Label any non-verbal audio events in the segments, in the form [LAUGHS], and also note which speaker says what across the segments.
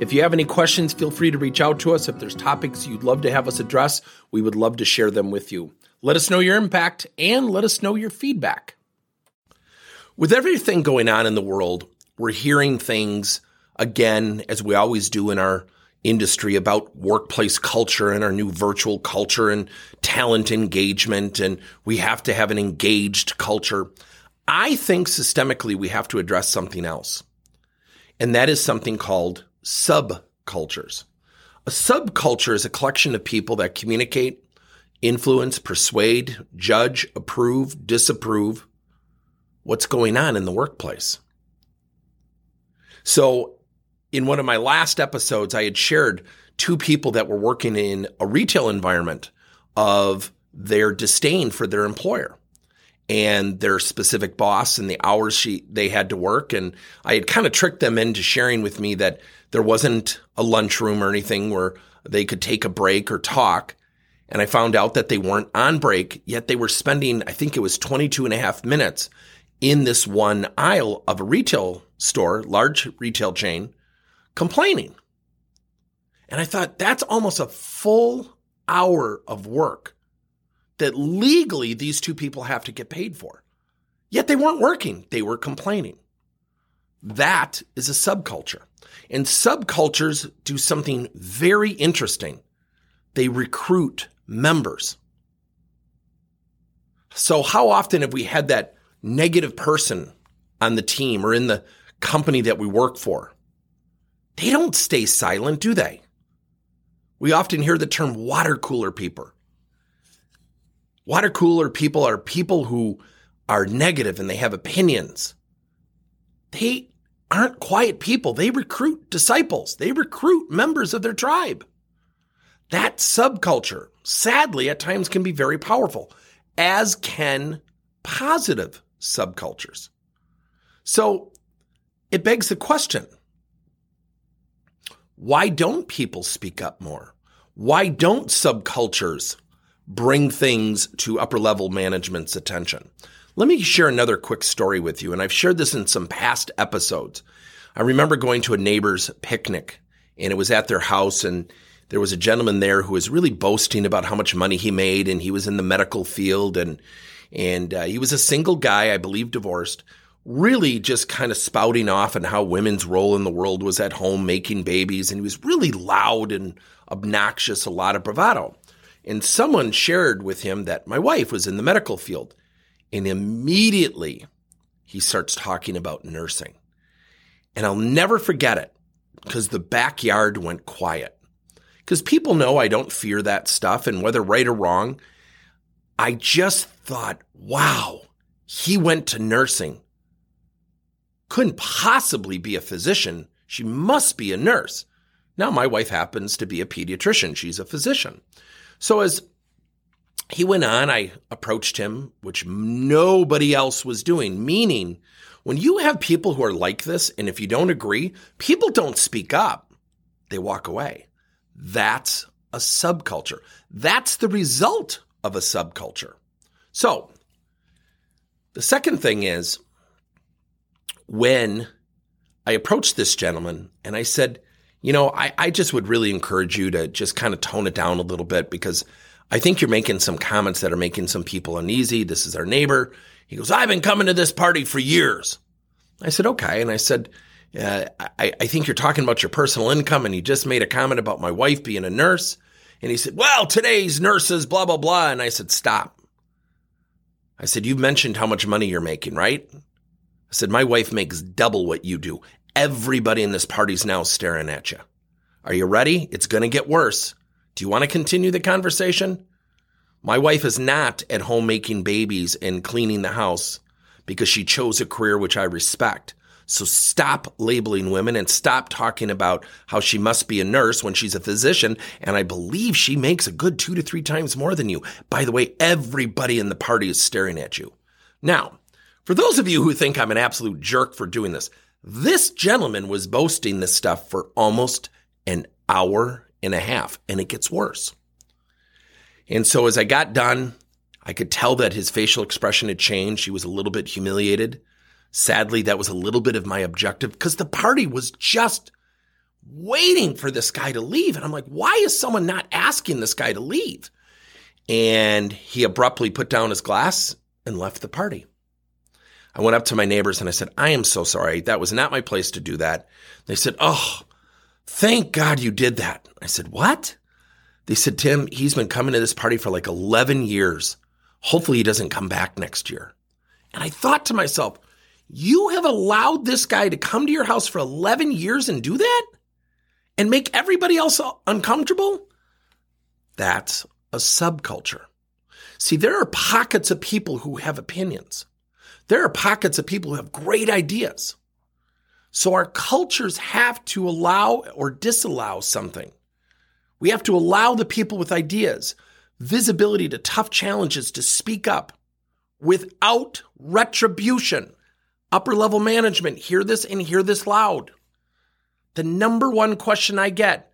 Speaker 1: If you have any questions, feel free to reach out to us. If there's topics you'd love to have us address, we would love to share them with you. Let us know your impact and let us know your feedback. With everything going on in the world, we're hearing things again, as we always do in our industry, about workplace culture and our new virtual culture and talent engagement. And we have to have an engaged culture. I think systemically we have to address something else. And that is something called subcultures. A subculture is a collection of people that communicate, influence, persuade, judge, approve, disapprove what's going on in the workplace. So, in one of my last episodes, I had shared two people that were working in a retail environment of their disdain for their employer and their specific boss and the hours she they had to work and I had kind of tricked them into sharing with me that there wasn't a lunchroom or anything where they could take a break or talk and I found out that they weren't on break yet they were spending I think it was 22 and a half minutes in this one aisle of a retail store large retail chain complaining and I thought that's almost a full hour of work that legally these two people have to get paid for. Yet they weren't working, they were complaining. That is a subculture. And subcultures do something very interesting they recruit members. So, how often have we had that negative person on the team or in the company that we work for? They don't stay silent, do they? We often hear the term water cooler people. Water cooler people are people who are negative and they have opinions. They aren't quiet people. They recruit disciples. They recruit members of their tribe. That subculture, sadly, at times can be very powerful, as can positive subcultures. So it begs the question why don't people speak up more? Why don't subcultures bring things to upper level management's attention. Let me share another quick story with you, and I've shared this in some past episodes. I remember going to a neighbor's picnic, and it was at their house, and there was a gentleman there who was really boasting about how much money he made, and he was in the medical field, and and uh, he was a single guy, I believe, divorced. Really, just kind of spouting off on how women's role in the world was at home making babies, and he was really loud and obnoxious, a lot of bravado. And someone shared with him that my wife was in the medical field. And immediately he starts talking about nursing. And I'll never forget it because the backyard went quiet. Because people know I don't fear that stuff. And whether right or wrong, I just thought, wow, he went to nursing. Couldn't possibly be a physician. She must be a nurse. Now, my wife happens to be a pediatrician. She's a physician. So as he went on, I approached him, which nobody else was doing, meaning when you have people who are like this, and if you don't agree, people don't speak up, they walk away. That's a subculture. That's the result of a subculture. So, the second thing is when I approached this gentleman and I said, you know, I, I just would really encourage you to just kind of tone it down a little bit because I think you're making some comments that are making some people uneasy. This is our neighbor. He goes, I've been coming to this party for years. I said, okay. And I said, uh, I, I think you're talking about your personal income. And he just made a comment about my wife being a nurse. And he said, well, today's nurses, blah, blah, blah. And I said, stop. I said, you've mentioned how much money you're making, right? I said, my wife makes double what you do. Everybody in this party's now staring at you. Are you ready? It's going to get worse. Do you want to continue the conversation? My wife is not at home making babies and cleaning the house because she chose a career which I respect. So stop labeling women and stop talking about how she must be a nurse when she's a physician. And I believe she makes a good two to three times more than you. By the way, everybody in the party is staring at you. Now, for those of you who think I'm an absolute jerk for doing this, this gentleman was boasting this stuff for almost an hour and a half, and it gets worse. And so as I got done, I could tell that his facial expression had changed. He was a little bit humiliated. Sadly, that was a little bit of my objective because the party was just waiting for this guy to leave. And I'm like, why is someone not asking this guy to leave? And he abruptly put down his glass and left the party. I went up to my neighbors and I said, I am so sorry. That was not my place to do that. They said, Oh, thank God you did that. I said, What? They said, Tim, he's been coming to this party for like 11 years. Hopefully he doesn't come back next year. And I thought to myself, you have allowed this guy to come to your house for 11 years and do that? And make everybody else uncomfortable? That's a subculture. See, there are pockets of people who have opinions. There are pockets of people who have great ideas. So our cultures have to allow or disallow something. We have to allow the people with ideas, visibility to tough challenges to speak up without retribution. Upper level management, hear this and hear this loud. The number one question I get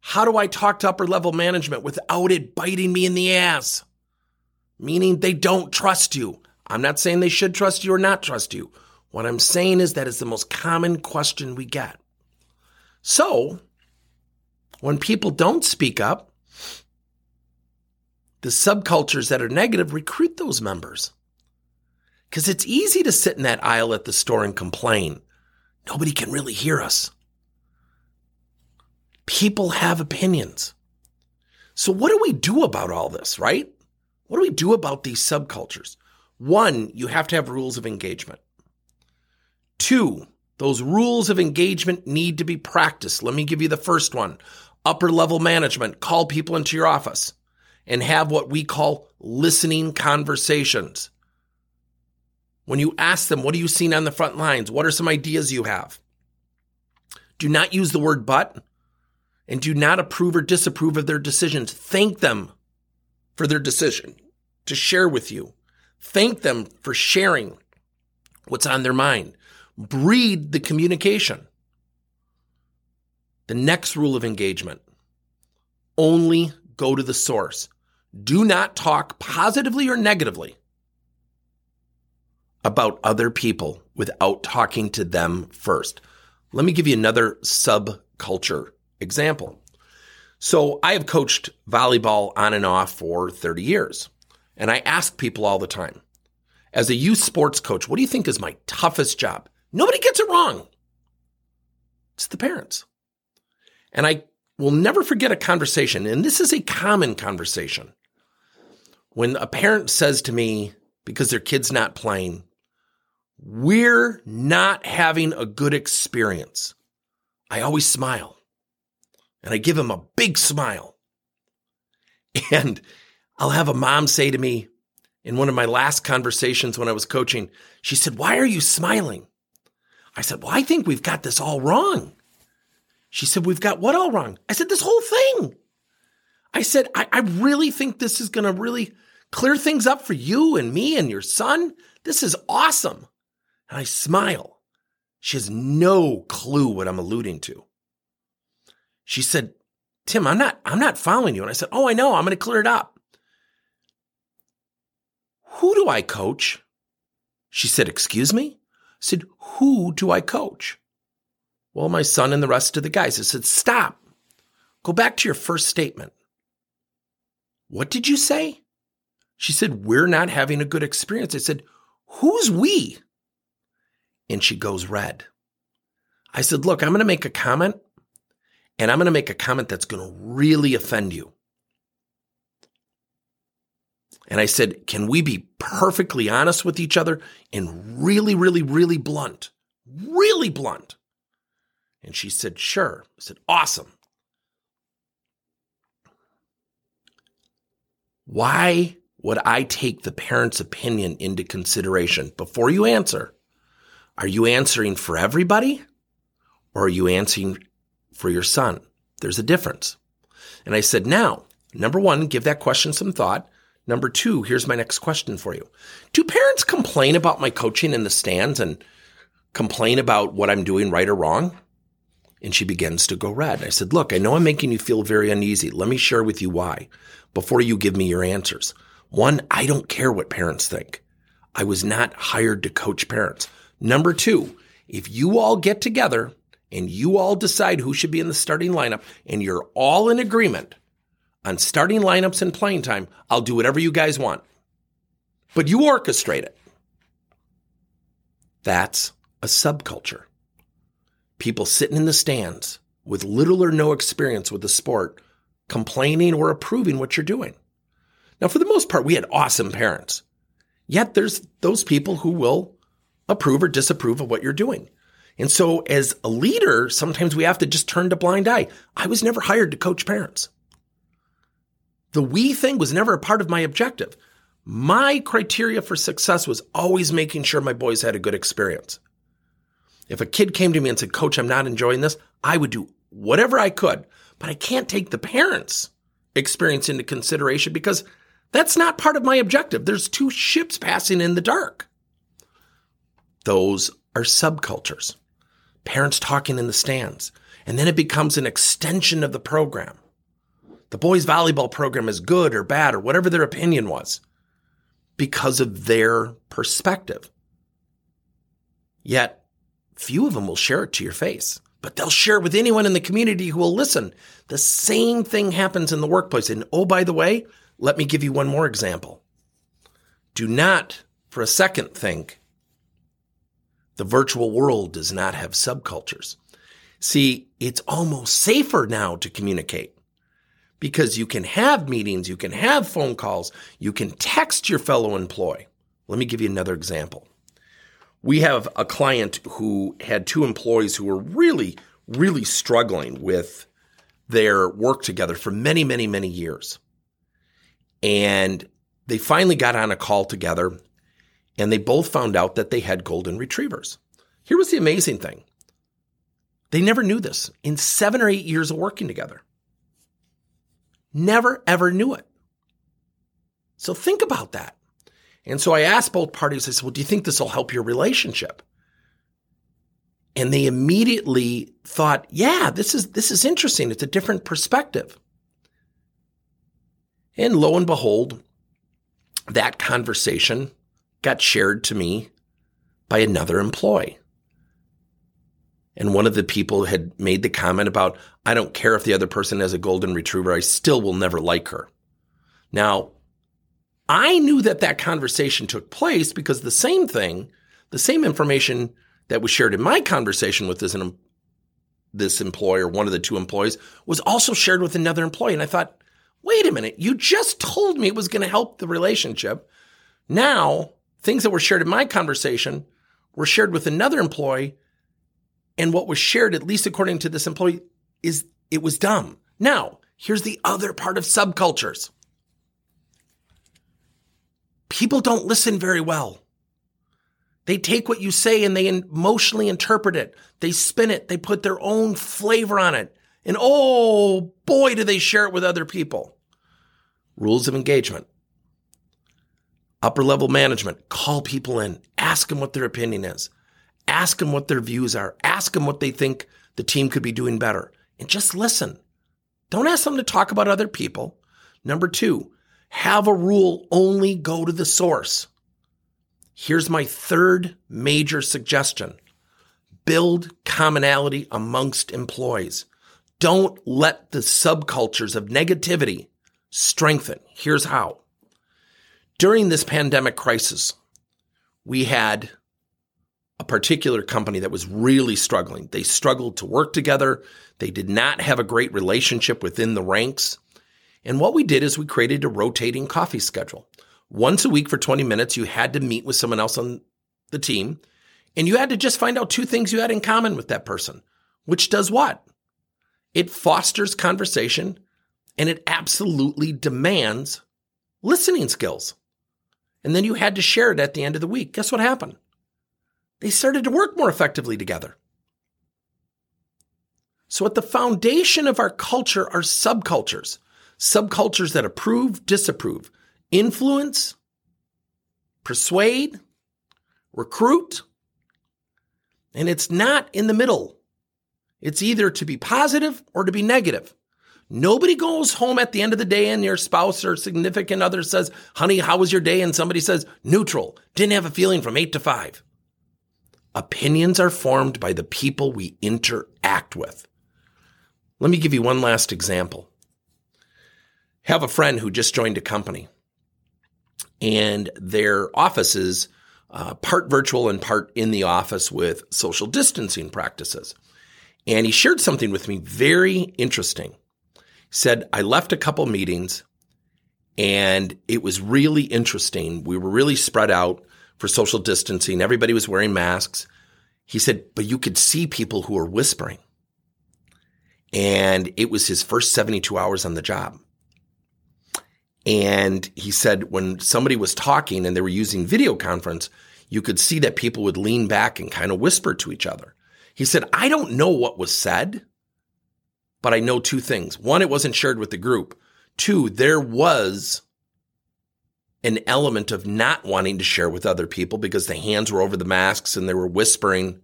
Speaker 1: how do I talk to upper level management without it biting me in the ass? Meaning they don't trust you. I'm not saying they should trust you or not trust you. What I'm saying is that is the most common question we get. So, when people don't speak up, the subcultures that are negative recruit those members. Because it's easy to sit in that aisle at the store and complain. Nobody can really hear us. People have opinions. So, what do we do about all this, right? What do we do about these subcultures? One, you have to have rules of engagement. Two, those rules of engagement need to be practiced. Let me give you the first one upper level management, call people into your office and have what we call listening conversations. When you ask them, what are you seeing on the front lines? What are some ideas you have? Do not use the word but and do not approve or disapprove of their decisions. Thank them for their decision to share with you. Thank them for sharing what's on their mind. Breed the communication. The next rule of engagement only go to the source. Do not talk positively or negatively about other people without talking to them first. Let me give you another subculture example. So I have coached volleyball on and off for 30 years. And I ask people all the time, as a youth sports coach, what do you think is my toughest job? Nobody gets it wrong. It's the parents. And I will never forget a conversation, and this is a common conversation. When a parent says to me, because their kid's not playing, we're not having a good experience. I always smile and I give him a big smile. [LAUGHS] And I'll have a mom say to me in one of my last conversations when I was coaching, she said, Why are you smiling? I said, Well, I think we've got this all wrong. She said, We've got what all wrong? I said, This whole thing. I said, I, I really think this is going to really clear things up for you and me and your son. This is awesome. And I smile. She has no clue what I'm alluding to. She said, Tim, I'm not, I'm not following you. And I said, Oh, I know. I'm going to clear it up. Who do I coach? She said, Excuse me? Said, Who do I coach? Well, my son and the rest of the guys. I said, Stop. Go back to your first statement. What did you say? She said, We're not having a good experience. I said, Who's we? And she goes red. I said, Look, I'm going to make a comment, and I'm going to make a comment that's going to really offend you. And I said, Can we be perfectly honest with each other and really, really, really blunt? Really blunt. And she said, Sure. I said, Awesome. Why would I take the parent's opinion into consideration? Before you answer, Are you answering for everybody or are you answering for your son? There's a difference. And I said, now, number one, give that question some thought. Number two, here's my next question for you. Do parents complain about my coaching in the stands and complain about what I'm doing right or wrong? And she begins to go red. I said, look, I know I'm making you feel very uneasy. Let me share with you why before you give me your answers. One, I don't care what parents think. I was not hired to coach parents. Number two, if you all get together and you all decide who should be in the starting lineup and you're all in agreement on starting lineups and playing time, I'll do whatever you guys want. But you orchestrate it. That's a subculture. People sitting in the stands with little or no experience with the sport, complaining or approving what you're doing. Now, for the most part, we had awesome parents. Yet there's those people who will approve or disapprove of what you're doing. And so as a leader, sometimes we have to just turn a blind eye. I was never hired to coach parents. The we thing was never a part of my objective. My criteria for success was always making sure my boys had a good experience. If a kid came to me and said, Coach, I'm not enjoying this, I would do whatever I could, but I can't take the parents' experience into consideration because that's not part of my objective. There's two ships passing in the dark. Those are subcultures. Parents talking in the stands. And then it becomes an extension of the program. The boys' volleyball program is good or bad or whatever their opinion was because of their perspective. Yet, few of them will share it to your face, but they'll share it with anyone in the community who will listen. The same thing happens in the workplace. And oh, by the way, let me give you one more example. Do not for a second think the virtual world does not have subcultures. See, it's almost safer now to communicate because you can have meetings, you can have phone calls, you can text your fellow employee. Let me give you another example. We have a client who had two employees who were really, really struggling with their work together for many, many, many years. And they finally got on a call together and they both found out that they had golden retrievers. Here was the amazing thing. They never knew this in seven or eight years of working together. Never, ever knew it. So think about that. And so I asked both parties, I said, well, do you think this will help your relationship? And they immediately thought, yeah, this is, this is interesting. It's a different perspective. And lo and behold, that conversation got shared to me by another employee. And one of the people had made the comment about, I don't care if the other person has a golden retriever, I still will never like her. Now, I knew that that conversation took place because the same thing, the same information that was shared in my conversation with this, this employer, one of the two employees, was also shared with another employee. And I thought, wait a minute, you just told me it was going to help the relationship. Now, things that were shared in my conversation were shared with another employee and what was shared, at least according to this employee, is it was dumb. Now, here's the other part of subcultures. People don't listen very well. They take what you say and they emotionally interpret it. They spin it. They put their own flavor on it. And oh boy, do they share it with other people. Rules of engagement. Upper level management. Call people in. Ask them what their opinion is. Ask them what their views are. Ask them what they think the team could be doing better. And just listen. Don't ask them to talk about other people. Number two, have a rule only go to the source. Here's my third major suggestion build commonality amongst employees. Don't let the subcultures of negativity strengthen. Here's how. During this pandemic crisis, we had particular company that was really struggling. They struggled to work together. They did not have a great relationship within the ranks. And what we did is we created a rotating coffee schedule. Once a week for 20 minutes, you had to meet with someone else on the team and you had to just find out two things you had in common with that person, which does what? It fosters conversation and it absolutely demands listening skills. And then you had to share it at the end of the week. Guess what happened? They started to work more effectively together. So, at the foundation of our culture are subcultures, subcultures that approve, disapprove, influence, persuade, recruit. And it's not in the middle. It's either to be positive or to be negative. Nobody goes home at the end of the day and your spouse or significant other says, honey, how was your day? And somebody says, neutral, didn't have a feeling from eight to five. Opinions are formed by the people we interact with. Let me give you one last example. Have a friend who just joined a company and their office is uh, part virtual and part in the office with social distancing practices. And he shared something with me very interesting. He said, I left a couple meetings and it was really interesting. We were really spread out for social distancing. Everybody was wearing masks. He said, but you could see people who were whispering. And it was his first 72 hours on the job. And he said when somebody was talking and they were using video conference, you could see that people would lean back and kind of whisper to each other. He said, I don't know what was said, but I know two things. One, it wasn't shared with the group. Two, there was an element of not wanting to share with other people because the hands were over the masks and they were whispering.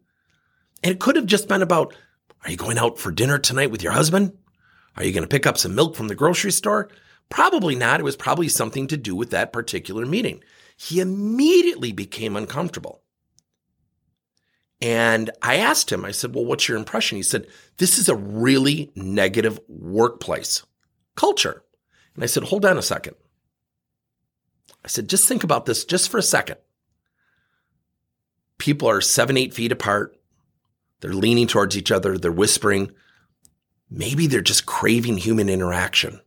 Speaker 1: And it could have just been about, are you going out for dinner tonight with your husband? Are you going to pick up some milk from the grocery store? Probably not. It was probably something to do with that particular meeting. He immediately became uncomfortable. And I asked him, I said, Well, what's your impression? He said, This is a really negative workplace culture. And I said, Hold on a second. I said, Just think about this just for a second. People are seven, eight feet apart. They're leaning towards each other. They're whispering. Maybe they're just craving human interaction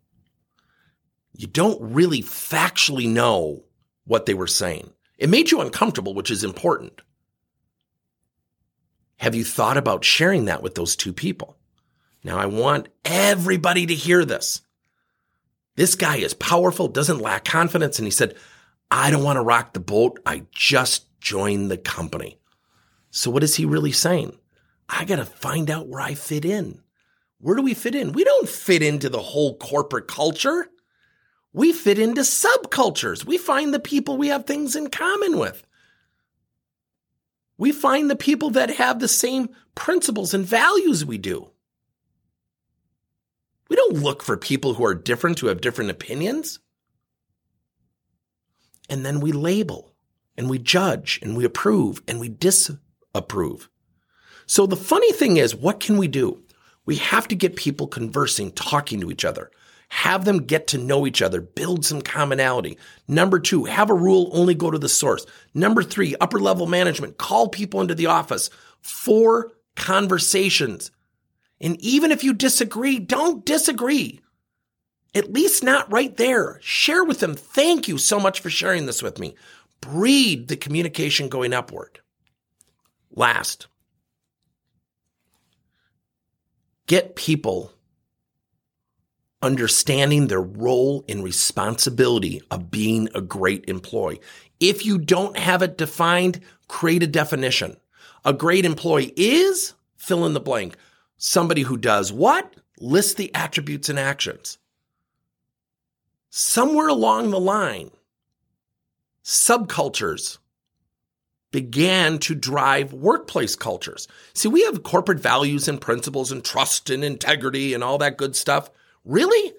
Speaker 1: you don't really factually know what they were saying. It made you uncomfortable, which is important. Have you thought about sharing that with those two people? Now, I want everybody to hear this. This guy is powerful, doesn't lack confidence. And he said, I don't want to rock the boat. I just joined the company. So, what is he really saying? I got to find out where I fit in. Where do we fit in? We don't fit into the whole corporate culture we fit into subcultures. We find the people we have things in common with. We find the people that have the same principles and values we do. We don't look for people who are different, who have different opinions. And then we label and we judge and we approve and we disapprove. So the funny thing is, what can we do? We have to get people conversing, talking to each other. Have them get to know each other, build some commonality. Number two, have a rule, only go to the source. Number three, upper level management, call people into the office for conversations. And even if you disagree, don't disagree. At least not right there. Share with them. Thank you so much for sharing this with me. Breed the communication going upward. Last, get people understanding their role and responsibility of being a great employee. If you don't have it defined, create a definition. A great employee is fill in the blank. Somebody who does what? List the attributes and actions. Somewhere along the line, subcultures began to drive workplace cultures. See, we have corporate values and principles and trust and integrity and all that good stuff. Really?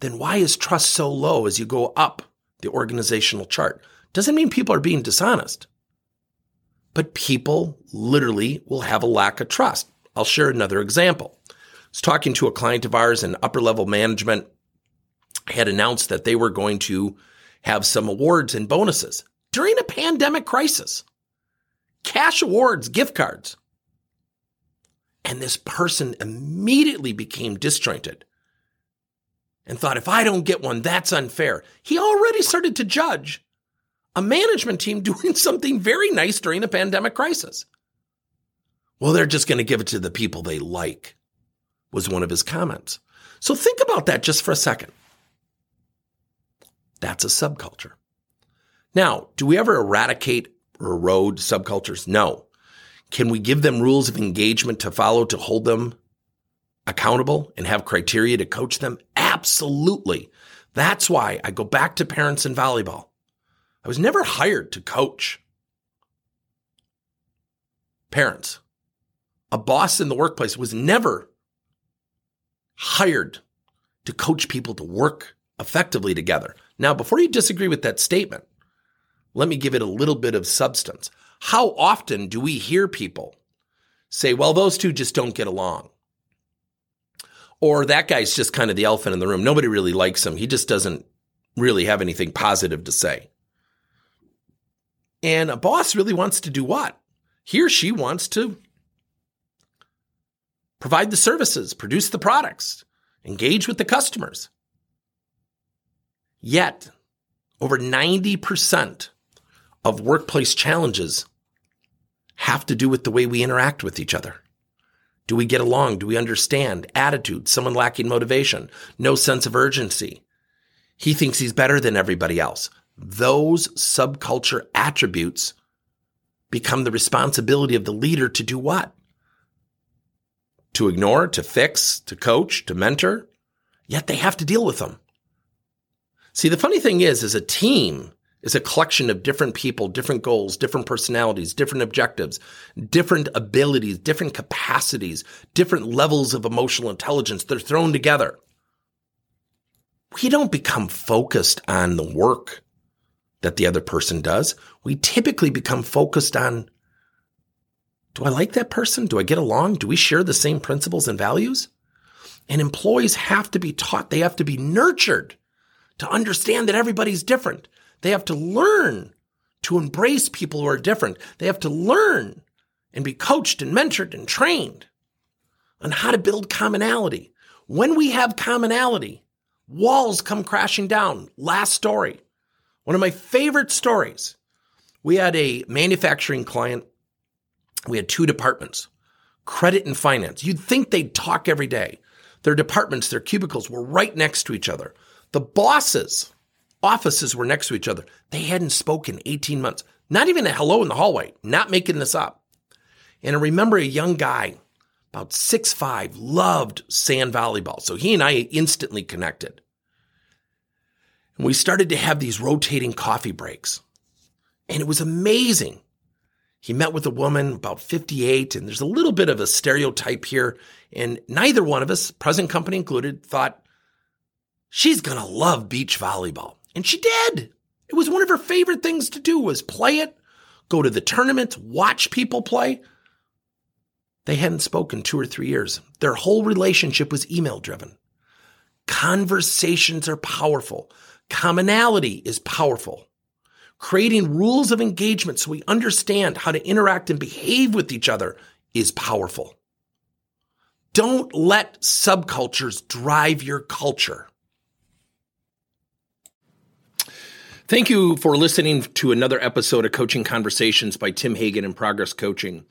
Speaker 1: Then why is trust so low as you go up the organizational chart? Doesn't mean people are being dishonest, but people literally will have a lack of trust. I'll share another example. I was talking to a client of ours in upper level management had announced that they were going to have some awards and bonuses during a pandemic crisis. Cash awards, gift cards. And this person immediately became disjointed and thought, if I don't get one, that's unfair. He already started to judge a management team [LAUGHS] doing something very nice during a pandemic crisis. Well, they're just going to give it to the people they like, was one of his comments. So think about that just for a second. That's a subculture. Now, do we ever eradicate or erode subcultures? No. Can we give them rules of engagement to follow to hold them accountable and have criteria to coach them? Absolutely. That's why I go back to parents in volleyball. I was never hired to coach. Parents, a boss in the workplace was never hired to coach people to work effectively together. Now, before you disagree with that statement, let me give it a little bit of substance. How often do we hear people say, well, those two just don't get along? Or that guy's just kind of the elephant in the room. Nobody really likes him. He just doesn't really have anything positive to say. And a boss really wants to do what? He or she wants to provide the services, produce the products, engage with the customers. Yet, over 90% of workplace challenges have to do with the way we interact with each other. Do we get along? Do we understand? Attitude, someone lacking motivation, no sense of urgency. He thinks he's better than everybody else. Those subculture attributes become the responsibility of the leader to do what? To ignore, to fix, to coach, to mentor. Yet they have to deal with them. See, the funny thing is, as a team, is a collection of different people, different goals, different personalities, different objectives, different abilities, different capacities, different levels of emotional intelligence. They're thrown together. We don't become focused on the work that the other person does. We typically become focused on do I like that person? Do I get along? Do we share the same principles and values? And employees have to be taught, they have to be nurtured to understand that everybody's different. They have to learn to embrace people who are different. They have to learn and be coached and mentored and trained on how to build commonality. When we have commonality, walls come crashing down. Last story. One of my favorite stories. We had a manufacturing client. We had two departments, credit and finance. You'd think they'd talk every day. Their departments, their cubicles were right next to each other. The bosses offices were next to each other. They hadn't spoken 18 months, not even a hello in the hallway, not making this up. And I remember a young guy, about six five, loved sand volleyball. So he and I instantly connected. And we started to have these rotating coffee breaks. And it was amazing. He met with a woman about 58, and there's a little bit of a stereotype here. And neither one of us, present company included, thought she's going to love beach volleyball. And she did. It was one of her favorite things to do was play it, go to the tournaments, watch people play. They hadn't spoken two or three years. Their whole relationship was email driven. Conversations are powerful. Commonality is powerful. Creating rules of engagement so we understand how to interact and behave with each other is powerful. Don't let subcultures drive your culture. Thank you for listening to another episode of Coaching Conversations by Tim Hagen and Progress Coaching.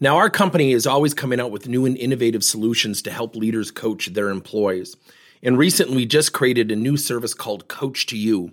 Speaker 1: Now, our company is always coming out with new and innovative solutions to help leaders coach their employees. And recently, we just created a new service called Coach to You,